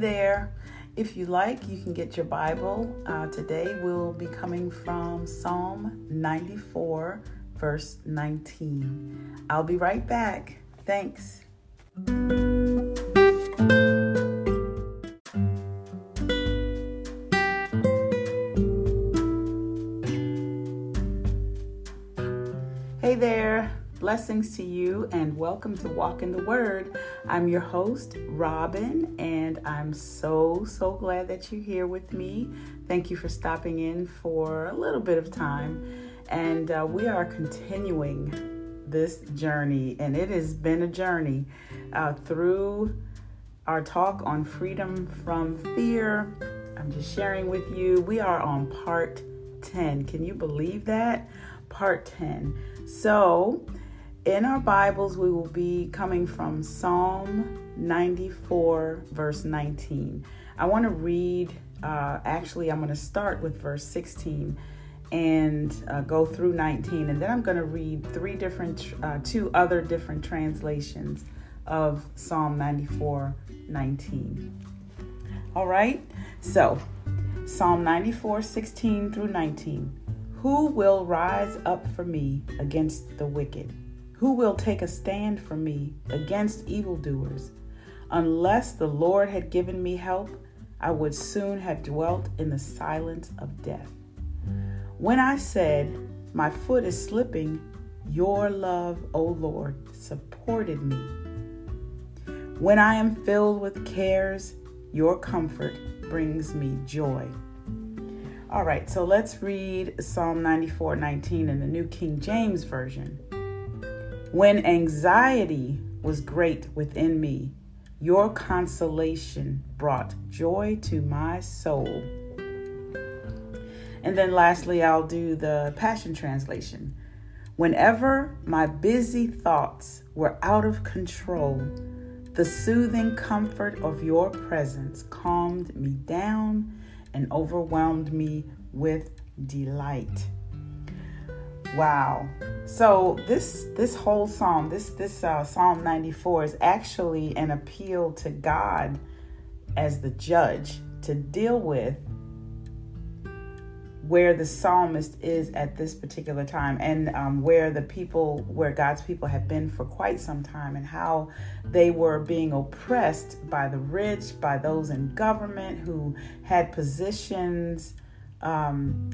there. If you like, you can get your Bible. Uh, today we'll be coming from Psalm 94, verse 19. I'll be right back. Thanks. Hey there. Blessings to you and welcome to Walk in the Word. I'm your host, Robin, and I'm so, so glad that you're here with me. Thank you for stopping in for a little bit of time. And uh, we are continuing this journey, and it has been a journey uh, through our talk on freedom from fear. I'm just sharing with you. We are on part 10. Can you believe that? Part 10. So, in our Bibles, we will be coming from Psalm 94, verse 19. I want to read, uh, actually, I'm going to start with verse 16 and uh, go through 19, and then I'm going to read three different, uh, two other different translations of Psalm 94, 19. All right, so Psalm 94, 16 through 19. Who will rise up for me against the wicked? Who will take a stand for me against evildoers? Unless the Lord had given me help, I would soon have dwelt in the silence of death. When I said, My foot is slipping, your love, O Lord, supported me. When I am filled with cares, your comfort brings me joy. All right, so let's read Psalm 94 19 in the New King James Version. When anxiety was great within me, your consolation brought joy to my soul. And then lastly, I'll do the Passion Translation. Whenever my busy thoughts were out of control, the soothing comfort of your presence calmed me down and overwhelmed me with delight. Wow. So this this whole psalm, this this uh, Psalm 94 is actually an appeal to God as the judge to deal with where the psalmist is at this particular time and um, where the people where god's people have been for quite some time and how they were being oppressed by the rich by those in government who had positions um,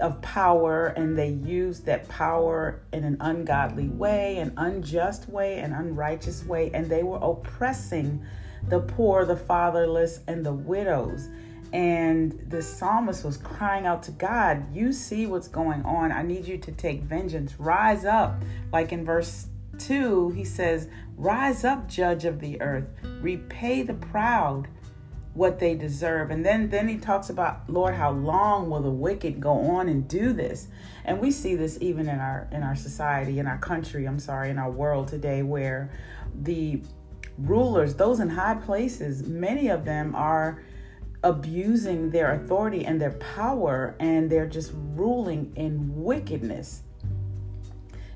of power and they used that power in an ungodly way, an unjust way, an unrighteous way, and they were oppressing the poor, the fatherless, and the widows. And the psalmist was crying out to God, You see what's going on. I need you to take vengeance. Rise up. Like in verse 2, he says, Rise up, judge of the earth. Repay the proud what they deserve. And then then he talks about, Lord, how long will the wicked go on and do this? And we see this even in our in our society, in our country, I'm sorry, in our world today where the rulers, those in high places, many of them are abusing their authority and their power and they're just ruling in wickedness.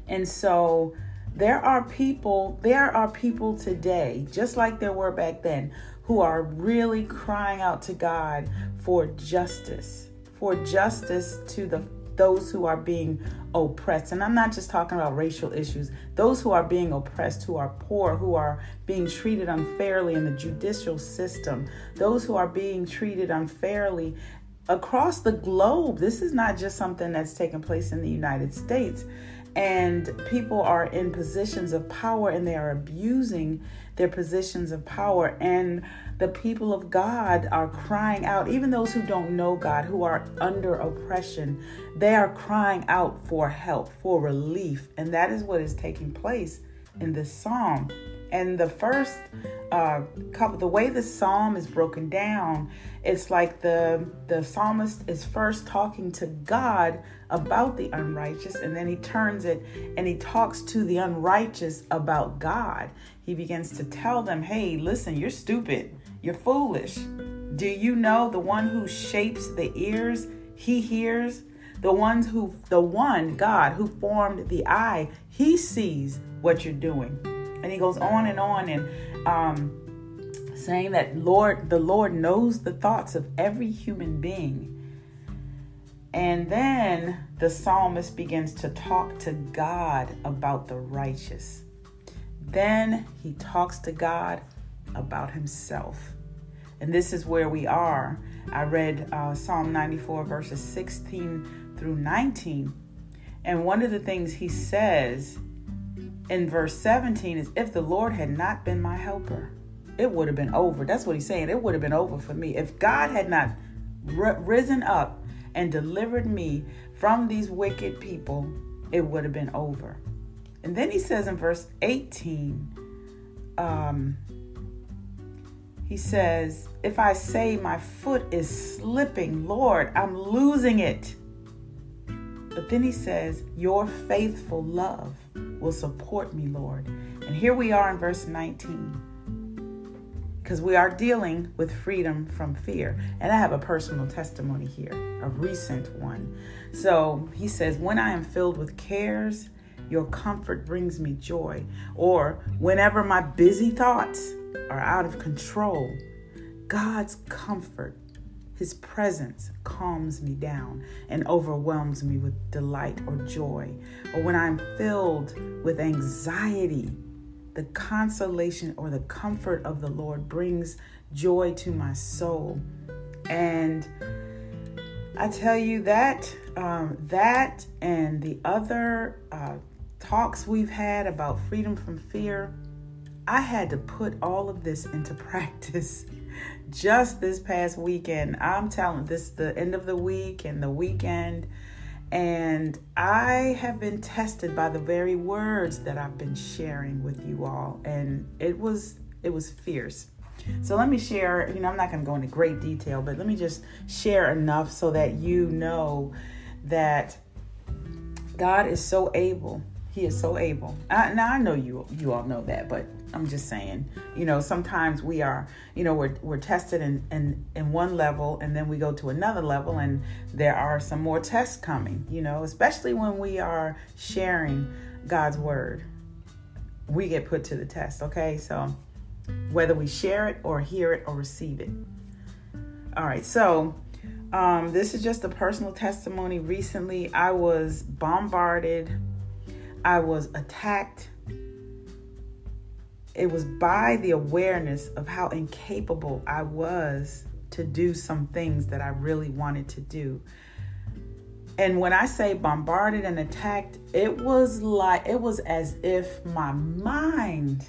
And so there are people, there are people today, just like there were back then, who are really crying out to God for justice, for justice to the those who are being oppressed. And I'm not just talking about racial issues. Those who are being oppressed, who are poor, who are being treated unfairly in the judicial system, those who are being treated unfairly across the globe. This is not just something that's taking place in the United States. And people are in positions of power and they are abusing their positions of power. And the people of God are crying out, even those who don't know God, who are under oppression, they are crying out for help, for relief. And that is what is taking place in this psalm. And the first uh, couple, the way the psalm is broken down, it's like the the psalmist is first talking to God about the unrighteous, and then he turns it and he talks to the unrighteous about God. He begins to tell them, "Hey, listen, you're stupid, you're foolish. Do you know the one who shapes the ears? He hears." The ones who the one God who formed the eye, he sees what you're doing and he goes on and on and um, saying that Lord, the Lord knows the thoughts of every human being. And then the psalmist begins to talk to God about the righteous. Then he talks to God about himself. And this is where we are. I read uh, Psalm 94, verses 16 through 19. And one of the things he says in verse 17 is If the Lord had not been my helper, it would have been over. That's what he's saying. It would have been over for me. If God had not r- risen up and delivered me from these wicked people, it would have been over. And then he says in verse 18, um, he says, If I say my foot is slipping, Lord, I'm losing it. But then he says, Your faithful love will support me, Lord. And here we are in verse 19. Because we are dealing with freedom from fear. And I have a personal testimony here, a recent one. So he says, When I am filled with cares, your comfort brings me joy. Or whenever my busy thoughts are out of control, God's comfort his presence calms me down and overwhelms me with delight or joy. Or when I'm filled with anxiety, the consolation or the comfort of the Lord brings joy to my soul. And I tell you that um, that and the other uh, talks we've had about freedom from fear, I had to put all of this into practice just this past weekend. I'm telling this the end of the week and the weekend and I have been tested by the very words that I've been sharing with you all and it was it was fierce. So let me share, you know, I'm not going to go into great detail, but let me just share enough so that you know that God is so able. He is so able. I, now I know you you all know that, but I'm just saying, you know, sometimes we are, you know, we're, we're tested in, in, in one level and then we go to another level and there are some more tests coming, you know, especially when we are sharing God's word. We get put to the test, okay? So whether we share it or hear it or receive it. All right, so um, this is just a personal testimony. Recently, I was bombarded, I was attacked it was by the awareness of how incapable I was to do some things that I really wanted to do. And when I say bombarded and attacked, it was like, it was as if my mind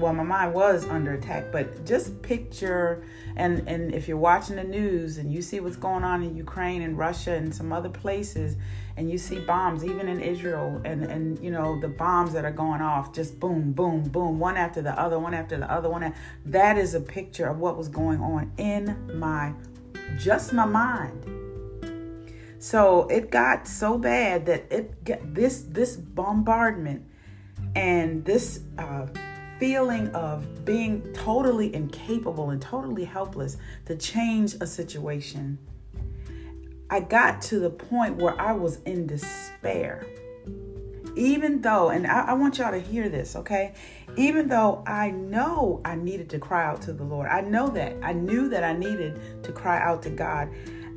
well my mind was under attack but just picture and and if you're watching the news and you see what's going on in Ukraine and Russia and some other places and you see bombs even in Israel and and you know the bombs that are going off just boom boom boom one after the other one after the other one after, that is a picture of what was going on in my just my mind. So it got so bad that it get this this bombardment and this uh, feeling of being totally incapable and totally helpless to change a situation, I got to the point where I was in despair. Even though, and I, I, want y'all to hear this, okay? Even though I know I needed to cry out to the Lord, I know that. I knew that I needed to cry out to God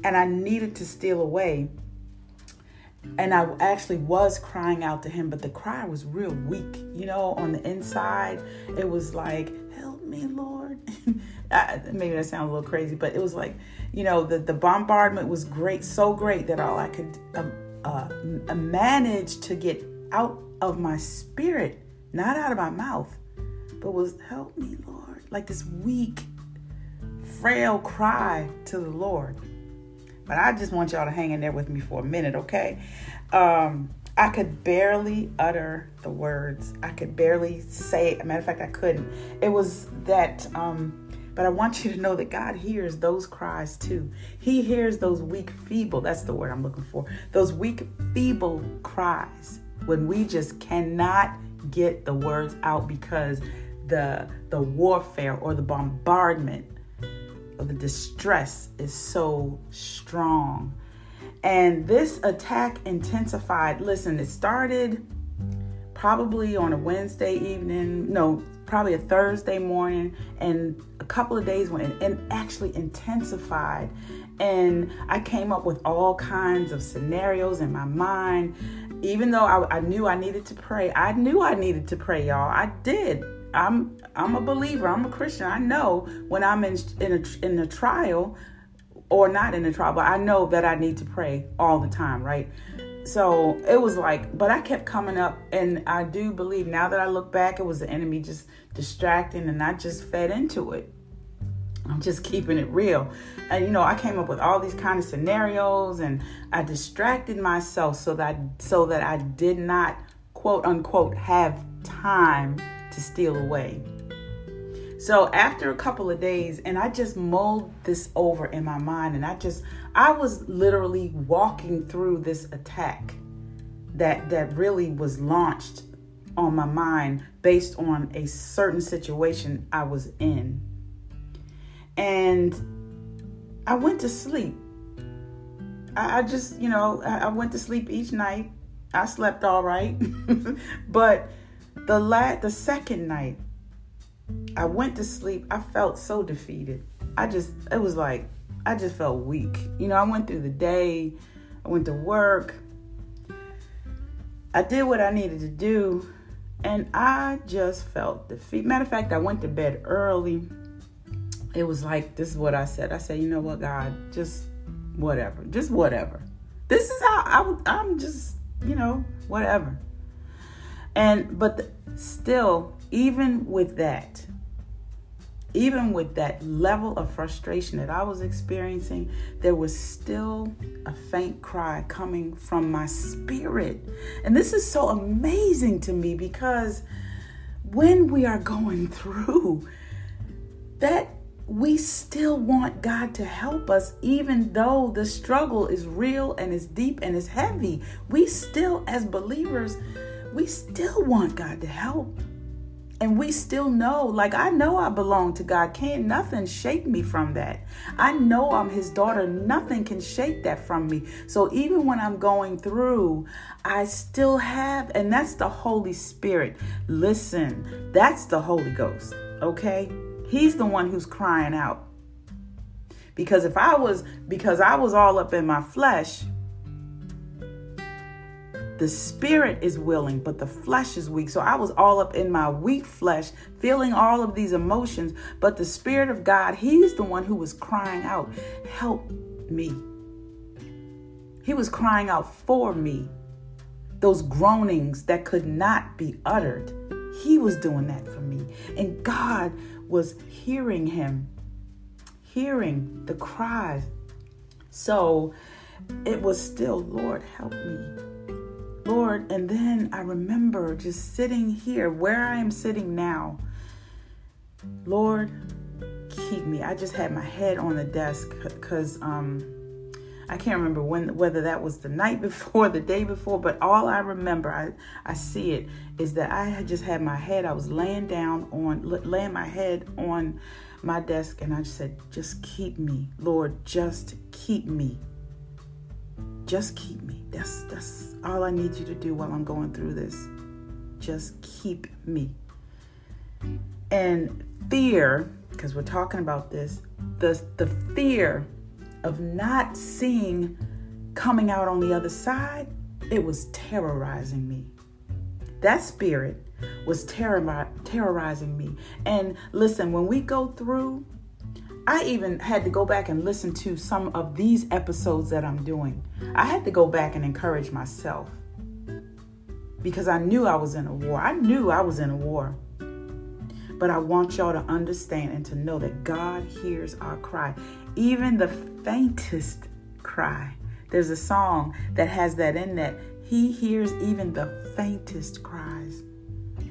and I needed to steal away and I actually was crying out to him, but the cry was real weak. You know, on the inside, it was like, "Help me, Lord." Maybe that sounds a little crazy, but it was like, you know, the the bombardment was great, so great that all I could um, uh, manage to get out of my spirit, not out of my mouth, but was, "Help me, Lord," like this weak, frail cry to the Lord. But I just want y'all to hang in there with me for a minute, okay? Um, I could barely utter the words. I could barely say it. matter of fact, I couldn't. It was that, um, but I want you to know that God hears those cries too. He hears those weak, feeble, that's the word I'm looking for, those weak, feeble cries when we just cannot get the words out because the the warfare or the bombardment the distress is so strong. And this attack intensified. Listen, it started probably on a Wednesday evening, no, probably a Thursday morning, and a couple of days went and actually intensified. And I came up with all kinds of scenarios in my mind. Even though I, I knew I needed to pray, I knew I needed to pray, y'all. I did. I'm I'm a believer. I'm a Christian. I know when I'm in in a, in a trial or not in a trial, but I know that I need to pray all the time, right? So it was like, but I kept coming up, and I do believe now that I look back, it was the enemy just distracting, and I just fed into it. I'm just keeping it real. And you know, I came up with all these kind of scenarios and I distracted myself so that so that I did not quote unquote have time to steal away. So after a couple of days, and I just mulled this over in my mind, and I just, I was literally walking through this attack that that really was launched on my mind based on a certain situation I was in. And I went to sleep. I, I just, you know, I, I went to sleep each night. I slept all right. but the la- the second night, I went to sleep. I felt so defeated. I just it was like I just felt weak. You know, I went through the day. I went to work. I did what I needed to do, and I just felt defeat. Matter of fact, I went to bed early. It was like this is what I said. I said, you know what, God, just whatever, just whatever. This is how I, I'm just, you know, whatever. And but still, even with that, even with that level of frustration that I was experiencing, there was still a faint cry coming from my spirit. And this is so amazing to me because when we are going through that, we still want God to help us, even though the struggle is real and is deep and is heavy. We still, as believers, we still want God to help. And we still know, like I know I belong to God. Can't nothing shake me from that. I know I'm his daughter. Nothing can shake that from me. So even when I'm going through, I still have, and that's the Holy Spirit. Listen, that's the Holy Ghost, okay? He's the one who's crying out. Because if I was, because I was all up in my flesh, the spirit is willing, but the flesh is weak. So I was all up in my weak flesh, feeling all of these emotions. But the spirit of God, He's the one who was crying out, Help me. He was crying out for me. Those groanings that could not be uttered. He was doing that for me. And God was hearing him, hearing the cries. So it was still, Lord, help me. Lord, and then I remember just sitting here where I am sitting now. Lord, keep me. I just had my head on the desk because um, I can't remember when whether that was the night before, the day before, but all I remember, I I see it is that I had just had my head. I was laying down on laying my head on my desk, and I just said, "Just keep me, Lord. Just keep me." Just keep me. That's that's all I need you to do while I'm going through this. Just keep me. And fear, because we're talking about this, the the fear of not seeing coming out on the other side, it was terrorizing me. That spirit was terror- terrorizing me. And listen, when we go through I even had to go back and listen to some of these episodes that I'm doing. I had to go back and encourage myself because I knew I was in a war. I knew I was in a war. But I want y'all to understand and to know that God hears our cry, even the faintest cry. There's a song that has that in that. He hears even the faintest cries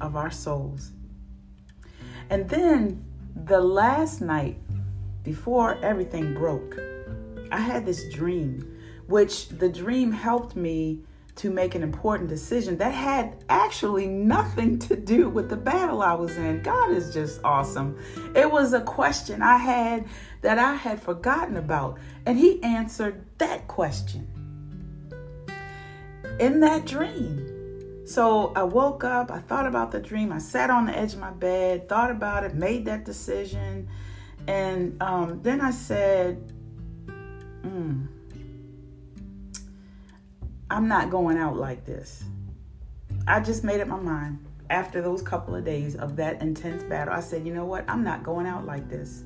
of our souls. And then the last night before everything broke, I had this dream, which the dream helped me to make an important decision that had actually nothing to do with the battle I was in. God is just awesome. It was a question I had that I had forgotten about, and He answered that question. In that dream, So I woke up, I thought about the dream, I sat on the edge of my bed, thought about it, made that decision. And um, then I said, mm, I'm not going out like this. I just made up my mind after those couple of days of that intense battle. I said, you know what? I'm not going out like this.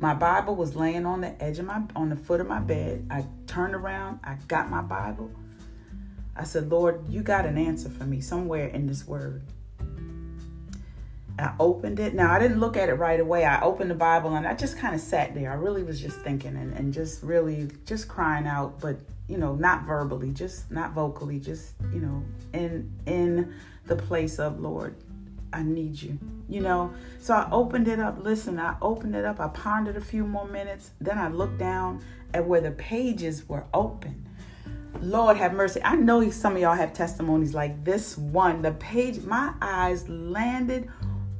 My Bible was laying on the edge of my on the foot of my bed. I turned around, I got my Bible. I said, Lord, you got an answer for me somewhere in this word. I opened it. Now, I didn't look at it right away. I opened the Bible and I just kind of sat there. I really was just thinking and, and just really just crying out, but you know, not verbally, just not vocally, just, you know, in in the place of Lord, I need you. You know, so I opened it up. Listen, I opened it up. I pondered a few more minutes. Then I looked down at where the pages were open. Lord have mercy. I know some of y'all have testimonies like this one. The page, my eyes landed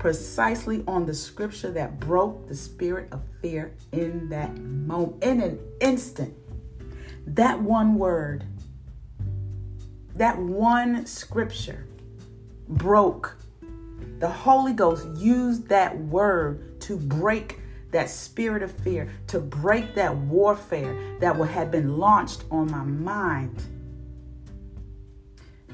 precisely on the scripture that broke the spirit of fear in that moment, in an instant. That one word, that one scripture broke. The Holy Ghost used that word to break that spirit of fear, to break that warfare that have been launched on my mind.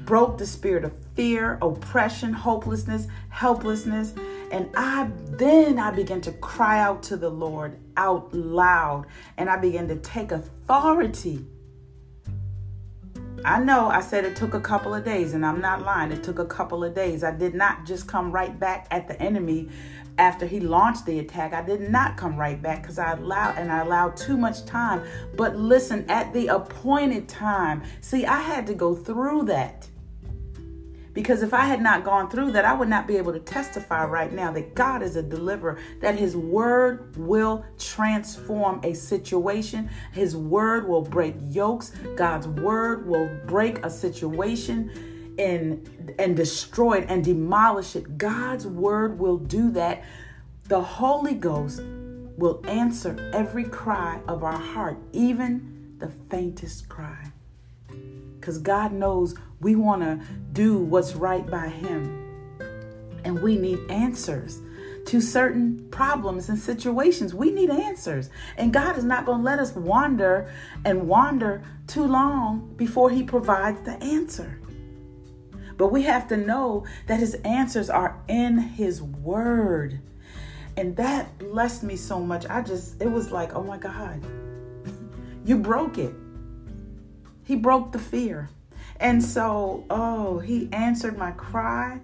Broke the spirit of fear, oppression, hopelessness, helplessness. And I then I began to cry out to the Lord out loud and I began to take authority. I know I said it took a couple of days, and I'm not lying. It took a couple of days. I did not just come right back at the enemy after he launched the attack. I did not come right back because I allowed and I allowed too much time. But listen, at the appointed time, see, I had to go through that. Because if I had not gone through that, I would not be able to testify right now that God is a deliverer, that His word will transform a situation, His word will break yokes, God's word will break a situation and, and destroy it and demolish it. God's word will do that. The Holy Ghost will answer every cry of our heart, even the faintest cry because God knows we want to do what's right by Him. And we need answers to certain problems and situations. We need answers. And God is not going to let us wander and wander too long before He provides the answer. But we have to know that His answers are in His Word. And that blessed me so much. I just, it was like, oh my God, you broke it. He broke the fear. And so, oh, he answered my cry.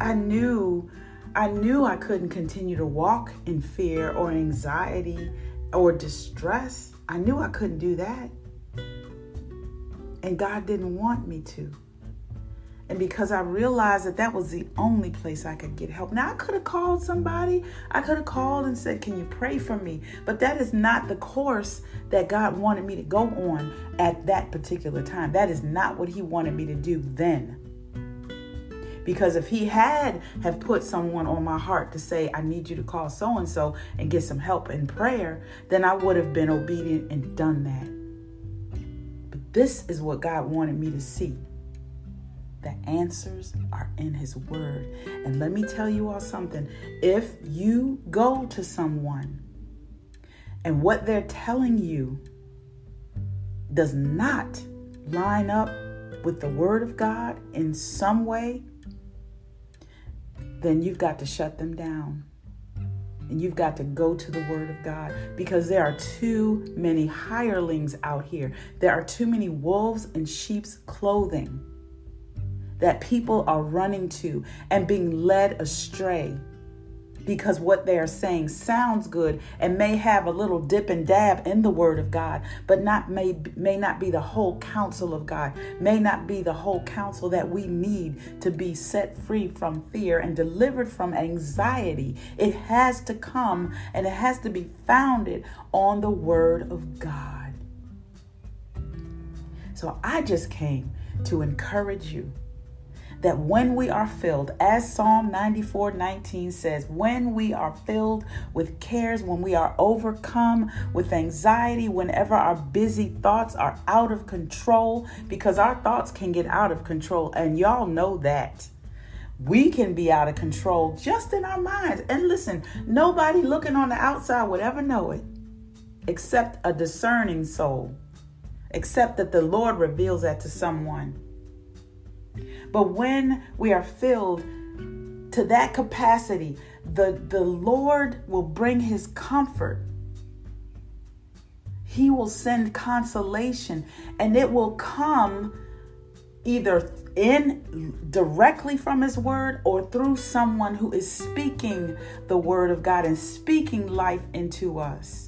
I knew I knew I couldn't continue to walk in fear or anxiety or distress. I knew I couldn't do that. And God didn't want me to. And because I realized that that was the only place I could get help. Now, I could have called somebody. I could have called and said, Can you pray for me? But that is not the course that God wanted me to go on at that particular time. That is not what He wanted me to do then. Because if He had have put someone on my heart to say, I need you to call so and so and get some help in prayer, then I would have been obedient and done that. But this is what God wanted me to see. The answers are in His Word. And let me tell you all something. If you go to someone and what they're telling you does not line up with the Word of God in some way, then you've got to shut them down. And you've got to go to the Word of God because there are too many hirelings out here. There are too many wolves in sheep's clothing that people are running to and being led astray because what they are saying sounds good and may have a little dip and dab in the word of God, but not may may not be the whole counsel of God, may not be the whole counsel that we need to be set free from fear and delivered from anxiety. It has to come and it has to be founded on the word of God. So I just came to encourage you that when we are filled, as Psalm 94 19 says, when we are filled with cares, when we are overcome with anxiety, whenever our busy thoughts are out of control, because our thoughts can get out of control, and y'all know that. We can be out of control just in our minds. And listen, nobody looking on the outside would ever know it except a discerning soul, except that the Lord reveals that to someone. But when we are filled to that capacity, the, the Lord will bring his comfort. He will send consolation, and it will come either in directly from his word or through someone who is speaking the word of God and speaking life into us.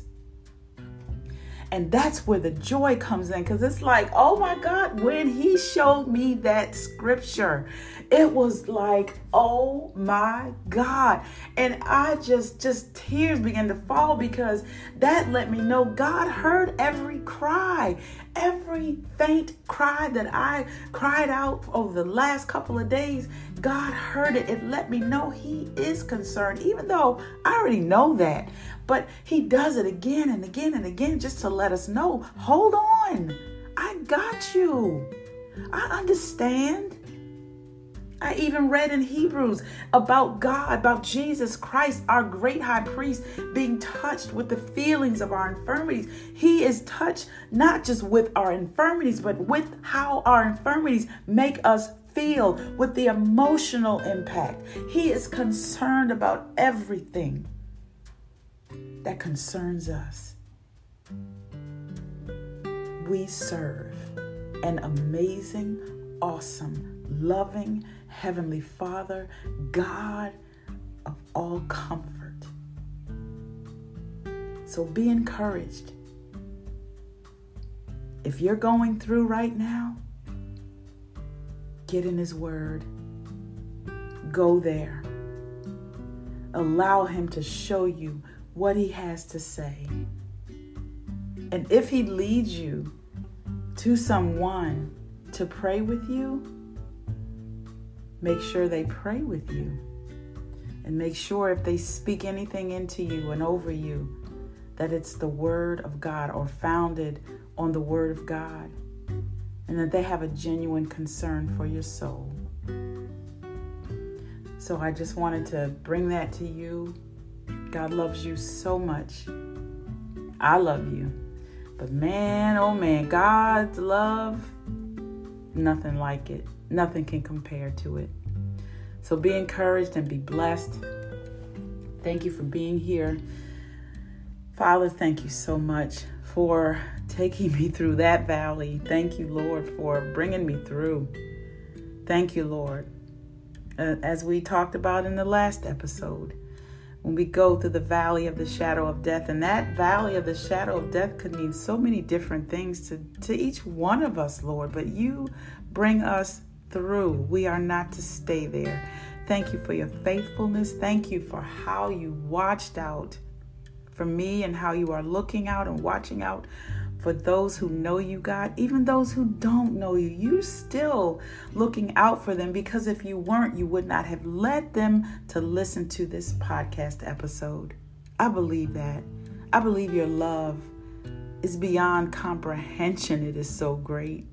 And that's where the joy comes in because it's like, oh my God, when he showed me that scripture, it was like, oh my God. And I just, just tears began to fall because that let me know God heard every cry, every faint cry that I cried out over the last couple of days. God heard it. It let me know He is concerned, even though I already know that. But He does it again and again and again just to let us know hold on, I got you. I understand. I even read in Hebrews about God, about Jesus Christ, our great high priest, being touched with the feelings of our infirmities. He is touched not just with our infirmities, but with how our infirmities make us feel, with the emotional impact. He is concerned about everything that concerns us. We serve an amazing, awesome, loving Heavenly Father, God of all comfort. So be encouraged. If you're going through right now, get in His Word. Go there. Allow Him to show you what he has to say. And if he leads you to someone to pray with you, make sure they pray with you. And make sure if they speak anything into you and over you, that it's the Word of God or founded on the Word of God. And that they have a genuine concern for your soul. So I just wanted to bring that to you God loves you so much. I love you. But man, oh man, God's love, nothing like it. Nothing can compare to it. So be encouraged and be blessed. Thank you for being here. Father, thank you so much for taking me through that valley. Thank you, Lord, for bringing me through. Thank you, Lord. Uh, as we talked about in the last episode, when we go through the valley of the shadow of death. And that valley of the shadow of death could mean so many different things to, to each one of us, Lord. But you bring us through. We are not to stay there. Thank you for your faithfulness. Thank you for how you watched out for me and how you are looking out and watching out for those who know you, God, even those who don't know you. You're still looking out for them because if you weren't, you would not have led them to listen to this podcast episode. I believe that. I believe your love is beyond comprehension. It is so great.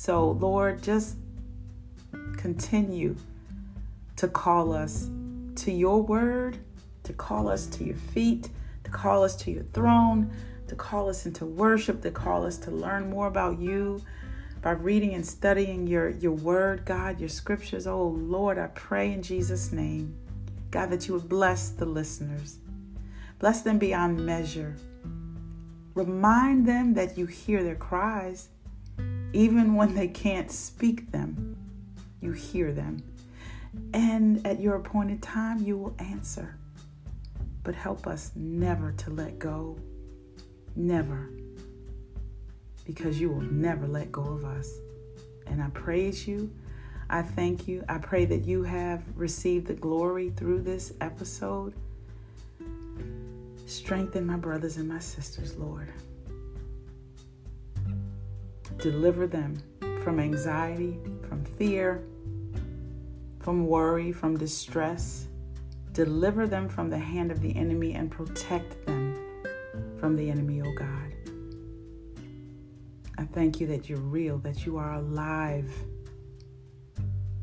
So, Lord, just continue to call us to your word, to call us to your feet, to call us to your throne to call us into worship, to call us to learn more about you by reading and studying your, your word, God, your scriptures. Oh, Lord, I pray in Jesus' name, God, that you would bless the listeners, bless them beyond measure. Remind them that you hear their cries, even when they can't speak them, you hear them. And at your appointed time, you will answer. But help us never to let go Never. Because you will never let go of us. And I praise you. I thank you. I pray that you have received the glory through this episode. Strengthen my brothers and my sisters, Lord. Deliver them from anxiety, from fear, from worry, from distress. Deliver them from the hand of the enemy and protect them from the enemy, oh God. I thank you that you're real, that you are alive.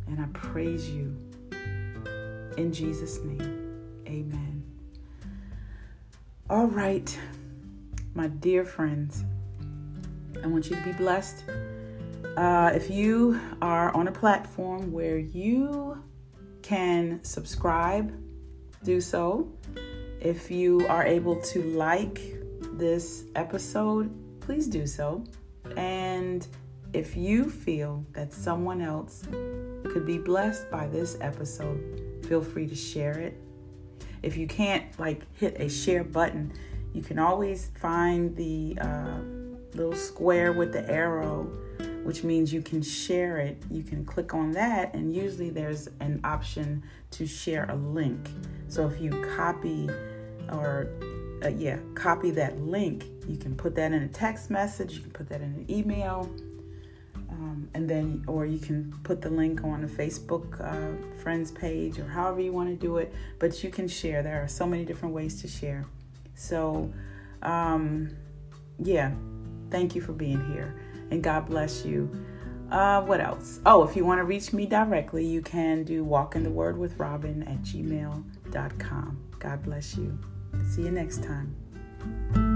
And I praise you. In Jesus' name, amen. All right, my dear friends, I want you to be blessed. Uh, if you are on a platform where you can subscribe, do so. If you are able to like this episode, please do so. And if you feel that someone else could be blessed by this episode, feel free to share it. If you can't like hit a share button, you can always find the uh, little square with the arrow, which means you can share it. You can click on that, and usually there's an option to share a link. So if you copy or uh, yeah, copy that link. You can put that in a text message, you can put that in an email, um, and then, or you can put the link on a Facebook uh, friends page or however you want to do it. But you can share. There are so many different ways to share. So, um, yeah, thank you for being here, and God bless you. Uh, what else? Oh, if you want to reach me directly, you can do walk in the word with Robin at gmail.com. God bless you. See you next time.